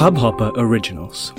Hubhopper Originals.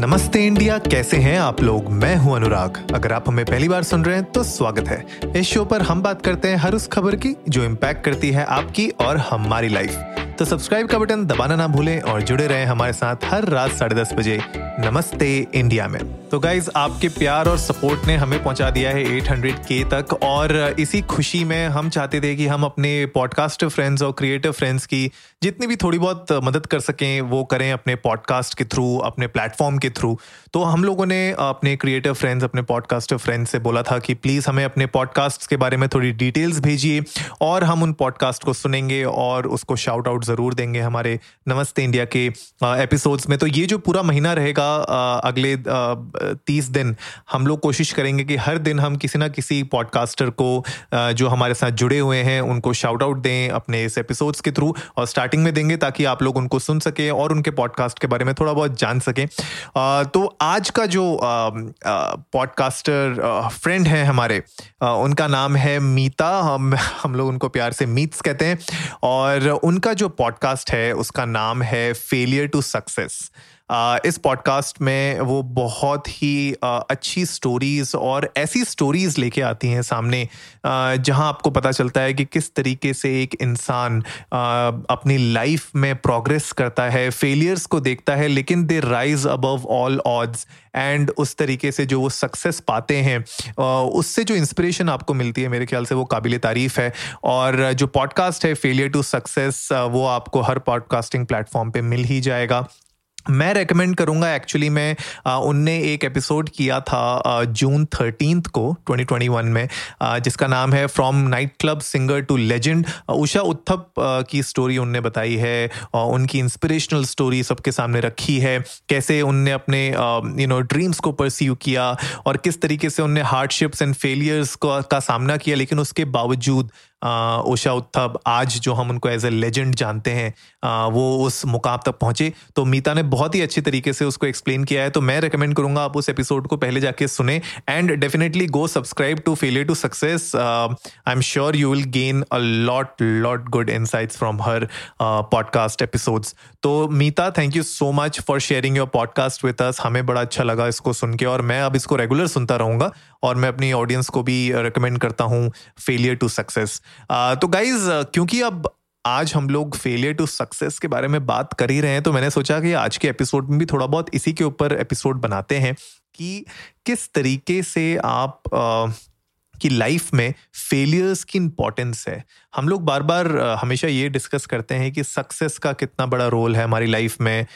नमस्ते India, कैसे हैं आप लोग? मैं हूँ अनुराग। अगर आप हमें पहली बार सुन रहे हैं तो स्वागत है। इस शो पर हम बात करते हैं हर उस खबर की, जो इम्पैक्ट करती है आपकी और हमारी लाइफ तो सब्सक्राइब का बटन दबाना ना भूलें और जुड़े रहें हमारे साथ हर रात साढ़े दस बजे नमस्ते इंडिया में। तो गाइज़ आपके प्यार और सपोर्ट ने हमें पहुँचा दिया है 800 के तक और इसी खुशी में हम चाहते थे कि हम अपने पॉडकास्ट फ्रेंड्स और क्रिएटिव फ्रेंड्स की जितनी भी थोड़ी बहुत मदद कर सकें, वो करें अपने पॉडकास्ट के थ्रू अपने प्लेटफॉर्म के थ्रू तो हम लोगों ने अपने क्रिएटिव फ्रेंड्स अपने पॉडकास्टर फ्रेंड्स से बोला था कि प्लीज़ हमें अपने पॉडकास्ट के बारे में थोड़ी डिटेल्स भेजिए और हम उन पॉडकास्ट को सुनेंगे और उसको शाउट आउट ज़रूर देंगे हमारे नमस्ते इंडिया के एपिसोड्स में। तो ये जो पूरा महीना रहेगा अगले तीस दिन, हम लोग कोशिश करेंगे कि हर दिन हम किसी ना किसी पॉडकास्टर को जो हमारे साथ जुड़े हुए हैं, उनको शाउट आउट दें अपने इस एपिसोड्स के थ्रू और स्टार्टिंग में देंगे ताकि आप लोग उनको सुन सकें और उनके पॉडकास्ट के बारे में थोड़ा बहुत जान सकें। तो आज का जो पॉडकास्टर फ्रेंड है हमारे उनका नाम है मीता। हम हम लोग उनको प्यार से मीट्स कहते हैं। और उनका जो पॉडकास्ट है, उसका नाम है फेलियर टू सक्सेस इस पॉडकास्ट में वो बहुत ही अच्छी स्टोरीज और ऐसी स्टोरीज लेके आती हैं सामने जहाँ आपको पता चलता है कि किस तरीके से एक इंसान अपनी लाइफ में प्रोग्रेस करता है फेलियर्स को देखता है, लेकिन they rise above all odds and उस तरीके से जो वो सक्सेस पाते हैं उससे जो इंस्पिरेशन आपको मिलती है मेरे ख्याल से वो काबिल तारीफ़ है। और जो पॉडकास्ट है फेलियर टू सक्सेस वो आपको हर पॉडकास्टिंग प्लेटफॉर्म पे मिल ही जाएगा। मैं रेकमेंड करूँगा एक्चुअली मैं आ, उनने एक एपिसोड किया था जून थर्टीन को 2021 में आ, जिसका नाम है from nightclub singer to legend Usha Uthup की स्टोरी उनने बताई है और उनकी इंस्पिरेशनल स्टोरी सबके सामने रखी है कैसे उनने अपने यू नो ड्रीम्स को परस्यू किया और किस तरीके से उनने हार्डशिप्स एंड फेलियर्स का सामना किया लेकिन उसके बावजूद उषा उत्थब आज जो हम उनको एज ए लेजेंड जानते हैं वो उस मुकाम तक पहुँचे। तो मीता ने बहुत ही अच्छी तरीके से उसको एक्सप्लेन किया है। तो मैं रिकमेंड करूँगा आप उस एपिसोड को पहले जाके सुने and definitely go subscribe to failure to success I am sure you will gain a lot lot good insights from her podcast episodes तो Meeta thank you so much for sharing your podcast with us हमें बड़ा अच्छा लगा इसको सुन के और मैं अब इसको रेगुलर सुनता रहूँगा और मैं अपनी ऑडियंस को भी रिकमेंड करता हूँ फेलियर टू सक्सेस तो गाइज़ क्योंकि अब आज हम लोग फेलियर टू सक्सेस के बारे में बात कर ही रहे हैं तो मैंने सोचा कि आज के एपिसोड में भी थोड़ा बहुत इसी के ऊपर एपिसोड बनाते हैं कि किस तरीके से आप की लाइफ में फेलियर्स की इंपॉर्टेंस है। हम लोग बार बार हमेशा ये डिस्कस करते हैं कि सक्सेस का कितना बड़ा रोल है हमारी लाइफ में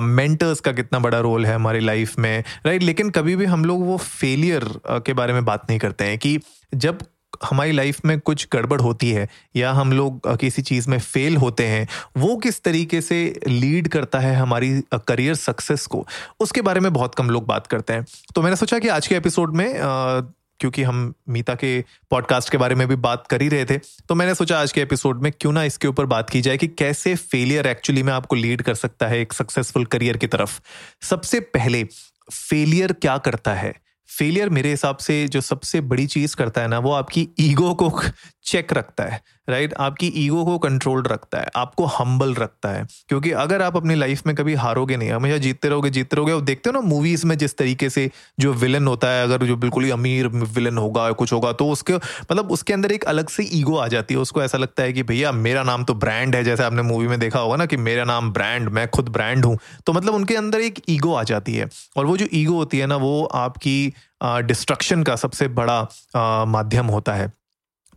मेंटर्स uh, का कितना बड़ा रोल है हमारी लाइफ में राइट लेकिन कभी भी हम लोग वो फेलियर के बारे में बात नहीं करते हैं कि जब हमारी लाइफ में कुछ गड़बड़ होती है या हम लोग किसी चीज़ में फेल होते हैं, वो किस तरीके से लीड करता है हमारी करियर सक्सेस को? उसके बारे में बहुत कम लोग बात करते हैं। तो मैंने सोचा कि आज के एपिसोड में क्योंकि हम मीता के पॉडकास्ट के बारे में भी बात कर ही रहे थे तो मैंने सोचा आज के एपिसोड में क्यों ना इसके ऊपर बात की जाए कि कैसे फेलियर एक्चुअली में आपको लीड कर सकता है एक सक्सेसफुल करियर की तरफ़। सबसे पहले फेलियर क्या करता है? फेलियर मेरे हिसाब से जो सबसे बड़ी चीज़ करता है ना, वो आपकी ईगो को चेक रखता है। Right right? आपकी ईगो को कंट्रोल रखता है, आपको हम्बल रखता है। क्योंकि अगर आप अपनी लाइफ में कभी हारोगे नहीं, हमेशा जीतते रहोगे जीतते रहोगे, और देखते हो ना मूवीज़ में जिस तरीके से जो विलन होता है, अगर जो बिल्कुल ही अमीर विलन होगा, कुछ होगा तो उसके मतलब उसके अंदर एक अलग से ईगो आ जाती है। उसको ऐसा लगता है कि भैया, मेरा नाम तो ब्रांड है, जैसे आपने मूवी में देखा होगा ना कि मेरा नाम ब्रांड मैं खुद ब्रांड हूँ। तो मतलब उनके अंदर एक ईगो आ जाती है। और वो जो ईगो होती है ना, वो आपकी डिस्ट्रक्शन का सबसे बड़ा माध्यम होता है।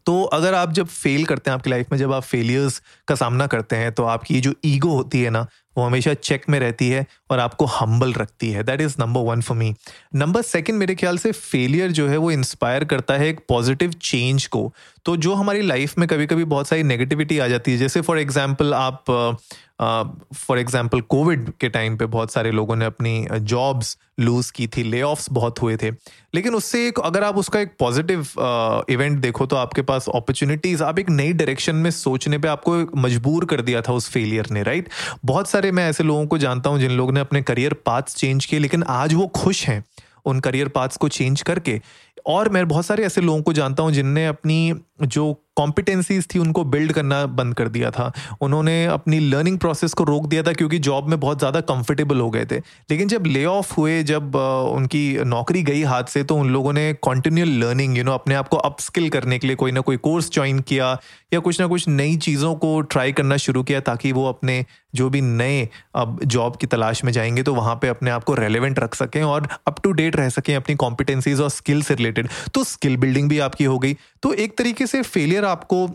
तो अगर आप जब फेल करते हैं आपकी लाइफ में, जब आप फेलियर्स का सामना करते हैं तो आपकी जो ईगो होती है ना, वो हमेशा चेक में रहती है और आपको हम्बल रखती है। That is number one for me number second मेरे ख्याल से फेलियर जो है, वो इंस्पायर करता है एक पॉजिटिव चेंज को। तो जो हमारी लाइफ में कभी कभी बहुत सारी नेगेटिविटी आ जाती है, जैसे फॉर एग्ज़ाम्पल आप फॉर एग्ज़ाम्पल कोविड के टाइम पे बहुत सारे लोगों ने अपनी जॉब्स लूज की थी ले बहुत हुए थे। लेकिन उससे एक, अगर आप उसका एक पॉजिटिव इवेंट देखो तो आपके पास अपॉर्चुनिटीज़ आप एक नई डायरेक्शन में सोचने पे आपको मजबूर कर दिया था उस फेलियर ने राइट बहुत सारे मैं ऐसे लोगों को जानता हूँ जिन लोगों ने अपने करियर पाथ्स चेंज किए, लेकिन आज वो खुश हैं उन करियर पाथ्स को चेंज करके। और मैं बहुत सारे ऐसे लोगों को जानता हूँ जिनने अपनी जो कॉम्पिटेंसीज थी उनको बिल्ड करना बंद कर दिया था। उन्होंने अपनी लर्निंग प्रोसेस को रोक दिया था क्योंकि जॉब में बहुत ज़्यादा कंफर्टेबल हो गए थे। लेकिन जब ले ऑफ़ हुए, जब उनकी नौकरी गई हाथ से तो उन लोगों ने कॉन्टिन्यूल लर्निंग यू नो अपने आप को अपस्किल करने के लिए कोई ना कोई कोर्स ज्वाइन किया या कुछ ना कुछ नई चीज़ों को ट्राई करना शुरू किया ताकि वो अपने जो भी नए, अब जॉब की तलाश में जाएँगे तो वहाँ पे अपने आप को रेलिवेंट रख सकें और अप टू डेट रह सकें अपनी कॉम्पिटेंसीज और स्किल से रिलेटेड तो स्किल बिल्डिंग भी आपकी हो गई। तो एक तरीके से फेलियर आपको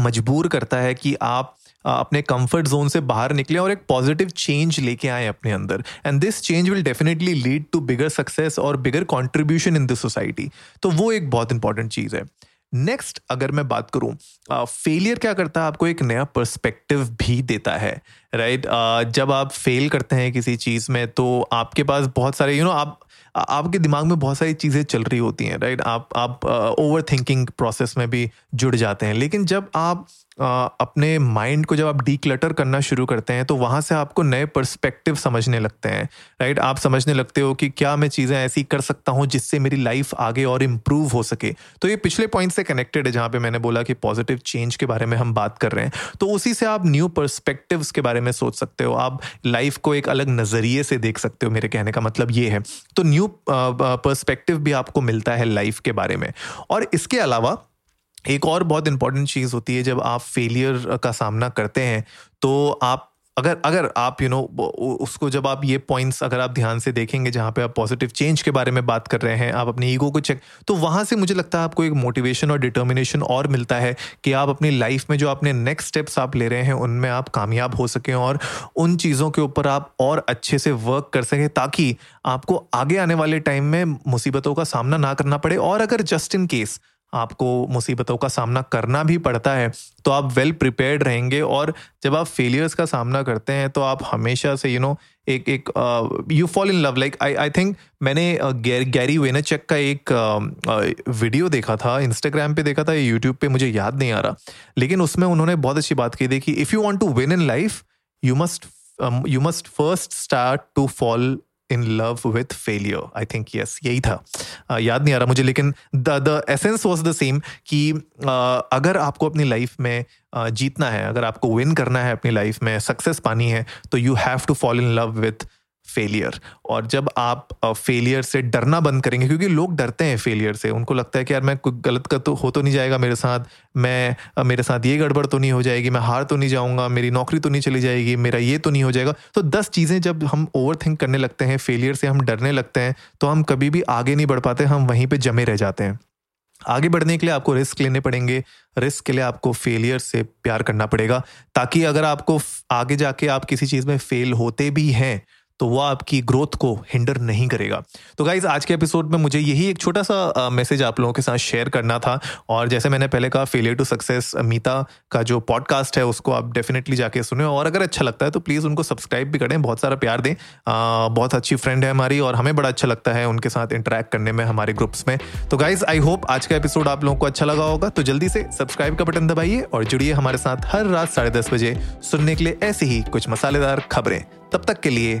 मजबूर करता है कि आप अपने कंफर्ट जोन से बाहर निकले और एक पॉजिटिव चेंज लेके आए अपने अंदर। And this change will definitely lead to bigger success और bigger contribution in the society तो वो एक बहुत इंपॉर्टेंट चीज़ है। नेक्स्ट अगर मैं बात करूँ फेलियर क्या करता है? आपको एक नया पर्सपेक्टिव भी देता है राइट right? जब आप फेल करते हैं किसी चीज़ में तो आपके पास बहुत सारे यू you नो know, आप आपके दिमाग में बहुत सारी चीज़ें चल रही होती हैं राइट आप आप ओवर थिंकिंग प्रोसेस में भी जुड़ जाते हैं। लेकिन जब आप आ, अपने माइंड को जब आप डीक्लटर करना शुरू करते हैं तो वहाँ से आपको नए पर्सपेक्टिव समझने लगते हैं राइट आप समझने लगते हो कि क्या मैं चीज़ें ऐसी कर सकता हूँ जिससे मेरी लाइफ आगे और इम्प्रूव हो सके। तो ये पिछले पॉइंट से कनेक्टेड है जहाँ पे मैंने बोला कि पॉजिटिव चेंज के बारे में हम बात कर रहे हैं। तो उसी से आप न्यू परस्पेक्टिव के बारे में सोच सकते हो। आप लाइफ को एक अलग नज़रिए से देख सकते हो मेरे कहने का मतलब ये है। तो न्यू पर्सपेक्टिव भी आपको मिलता है लाइफ के बारे में। और इसके अलावा, एक और बहुत इंपॉर्टेंट चीज़ होती है, जब आप फेलियर का सामना करते हैं तो आप अगर अगर आप यू you नो know, उसको जब आप ये पॉइंट्स अगर आप ध्यान से देखेंगे जहाँ पे आप पॉजिटिव चेंज के बारे में बात कर रहे हैं आप अपने ईगो को चेक तो वहाँ से मुझे लगता है आपको एक मोटिवेशन और डिटर्मिनेशन और मिलता है कि आप अपनी लाइफ में जो अपने नेक्स्ट स्टेप्स आप ले रहे हैं उनमें आप कामयाब हो सकें और उन चीज़ों के ऊपर आप और अच्छे से वर्क कर सकें ताकि आपको आगे आने वाले टाइम में मुसीबतों का सामना ना करना पड़े। और अगर जस्ट इन केस आपको मुसीबतों का सामना करना भी पड़ता है तो आप वेल प्रिपेयर्ड रहेंगे और जब आप फेलियर्स का सामना करते हैं तो आप हमेशा से यू you नो know, एक एक you fall in love like I I think मैंने गैरी वेनाचेक का एक वीडियो uh, देखा था इंस्टाग्राम पे देखा था यूट्यूब पे मुझे याद नहीं आ रहा। लेकिन उसमें उन्होंने बहुत अच्छी बात की। थी कि if you want to win in life you must you must first start to fall in love with failure I think yes यही था। uh, याद नहीं आ रहा मुझे लेकिन the essence was the same कि uh, अगर आपको अपनी लाइफ में uh, जीतना है अगर आपको विन करना है अपनी लाइफ में सक्सेस पानी है तो you have to fall in love with failure और जब आप फेलियर से डरना बंद करेंगे, क्योंकि लोग डरते हैं फेलियर से, उनको लगता है कि यार मैं कुछ गलत का तो हो तो नहीं जाएगा मेरे साथ, मैं मेरे साथ ये गड़बड़ तो नहीं हो जाएगी, मैं हार तो नहीं जाऊँगा, मेरी नौकरी तो नहीं चली जाएगी, मेरा ये तो नहीं हो जाएगा। तो दस चीज़ें जब हम ओवर थिंक करने लगते हैं फेलियर से हम डरने लगते हैं तो हम कभी भी आगे नहीं बढ़ पाते, हम वहीं पर जमे रह जाते हैं। आगे बढ़ने के लिए आपको रिस्क लेने पड़ेंगे रिस्क के लिए आपको फेलियर से प्यार करना पड़ेगा, ताकि अगर आपको आगे जाके आप किसी चीज़ में फेल होते भी हैं तो वो आपकी ग्रोथ को हिंडर नहीं करेगा। तो गाइज़ आज के एपिसोड में मुझे यही एक छोटा सा मैसेज आप लोगों के साथ शेयर करना था और जैसे मैंने पहले कहा फेलियर टू सक्सेस मीता का जो पॉडकास्ट है उसको आप डेफिनेटली जाके सुने और अगर अच्छा लगता है तो प्लीज़ उनको सब्सक्राइब भी करें बहुत सारा प्यार दें। आ, बहुत अच्छी फ्रेंड है हमारी और हमें बड़ा अच्छा लगता है उनके साथ इंटरेक्ट करने में हमारे ग्रुप्स में। तो गाइज़ आई होप आज का एपिसोड आप लोगों को अच्छा लगा होगा। तो जल्दी से सब्सक्राइब का बटन दबाइए और जुड़िए हमारे साथ हर रात साढ़े बजे सुनने के लिए ऐसी ही कुछ मसालेदार खबरें। तब तक के लिए